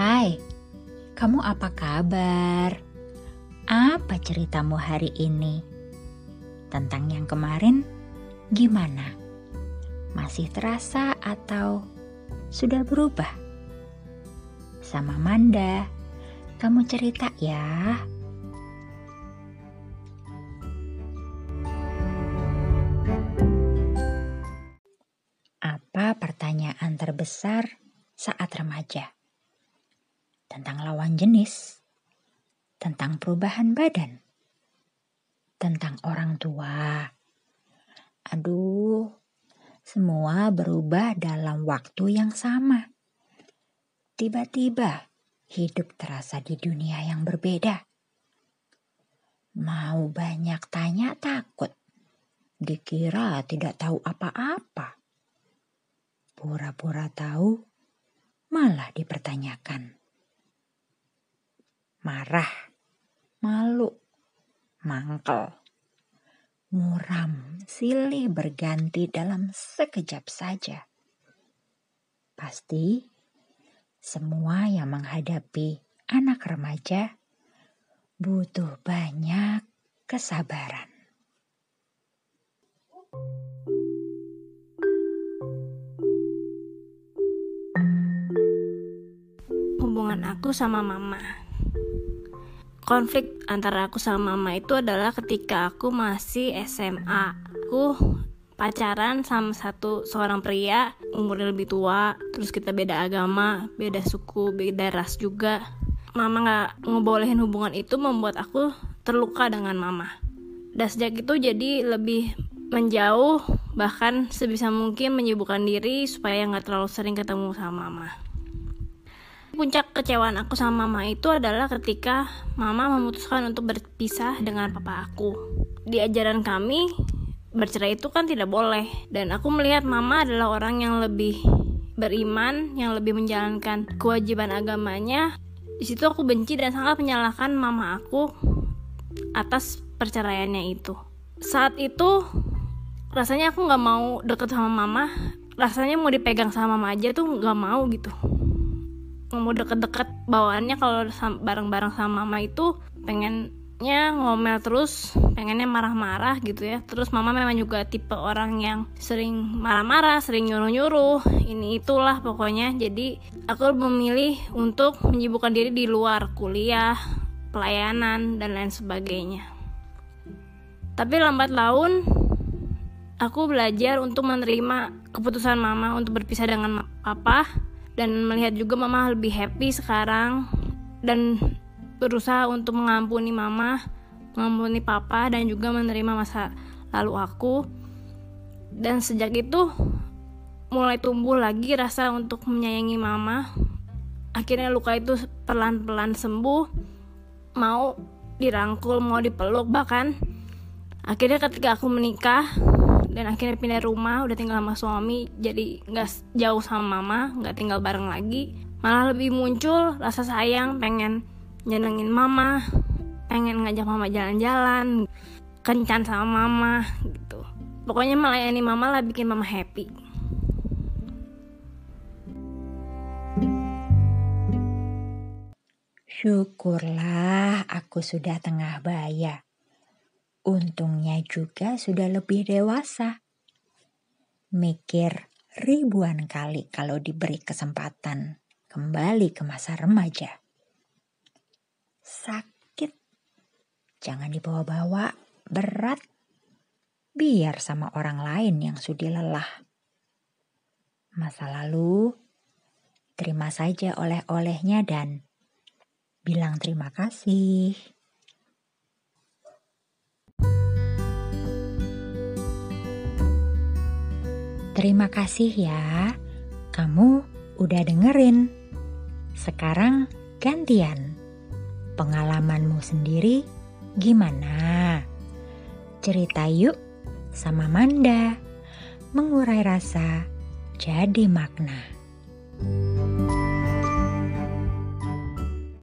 Hai, kamu apa kabar? Apa ceritamu hari ini? Tentang yang kemarin, gimana? Masih terasa atau sudah berubah? Sama Manda, kamu cerita ya. Apa pertanyaan terbesar saat remaja? Tentang lawan jenis, tentang perubahan badan, tentang orang tua. Aduh, semua berubah dalam waktu yang sama. Tiba-tiba hidup terasa di dunia yang berbeda. Mau banyak tanya takut, dikira tidak tahu apa-apa pura-pura tahu, malah dipertanyakan. Marah, malu, mangkel, muram, silih berganti dalam sekejap saja. Pasti semua yang menghadapi anak remaja butuh banyak kesabaran. hubungan aku sama mama. Konflik antara aku sama mama itu adalah ketika aku masih SMA. Aku pacaran sama satu seorang pria umurnya lebih tua, terus kita beda agama, beda suku, beda ras juga. Mama nggak ngebolehin hubungan itu membuat aku terluka dengan mama. Dan sejak itu jadi lebih menjauh, bahkan sebisa mungkin menyibukkan diri supaya nggak terlalu sering ketemu sama mama puncak kecewaan aku sama mama itu adalah ketika mama memutuskan untuk berpisah dengan papa aku. Di ajaran kami, bercerai itu kan tidak boleh. Dan aku melihat mama adalah orang yang lebih beriman, yang lebih menjalankan kewajiban agamanya. Di situ aku benci dan sangat menyalahkan mama aku atas perceraiannya itu. Saat itu rasanya aku nggak mau deket sama mama. Rasanya mau dipegang sama mama aja tuh nggak mau gitu mau deket-deket bawaannya kalau bareng-bareng sama mama itu pengennya ngomel terus pengennya marah-marah gitu ya. Terus mama memang juga tipe orang yang sering marah-marah sering nyuruh-nyuruh ini itulah pokoknya. Jadi aku memilih untuk menyibukkan diri di luar kuliah pelayanan dan lain sebagainya. Tapi lambat laun aku belajar untuk menerima keputusan mama untuk berpisah dengan papa dan melihat juga mama lebih happy sekarang dan berusaha untuk mengampuni mama, mengampuni papa dan juga menerima masa lalu aku. Dan sejak itu mulai tumbuh lagi rasa untuk menyayangi mama. Akhirnya luka itu pelan-pelan sembuh, mau dirangkul, mau dipeluk bahkan. Akhirnya ketika aku menikah, dan akhirnya pindah rumah udah tinggal sama suami. Jadi nggak jauh sama mama nggak tinggal bareng lagi. Malah lebih muncul rasa sayang pengen nyenengin mama pengen ngajak mama jalan-jalan kencan sama mama gitu. Pokoknya melayani mama lah bikin mama happy. Syukurlah aku sudah tengah baya. Untungnya juga sudah lebih dewasa. Mikir ribuan kali kalau diberi kesempatan kembali ke masa remaja. Sakit, jangan dibawa-bawa, berat. Biar sama orang lain yang sudah lelah. Masa lalu, terima saja oleh-olehnya dan bilang terima kasih. Terima kasih ya, kamu udah dengerin. Sekarang gantian. Pengalamanmu sendiri gimana? Cerita yuk sama Manda. Mengurai rasa jadi makna. thank you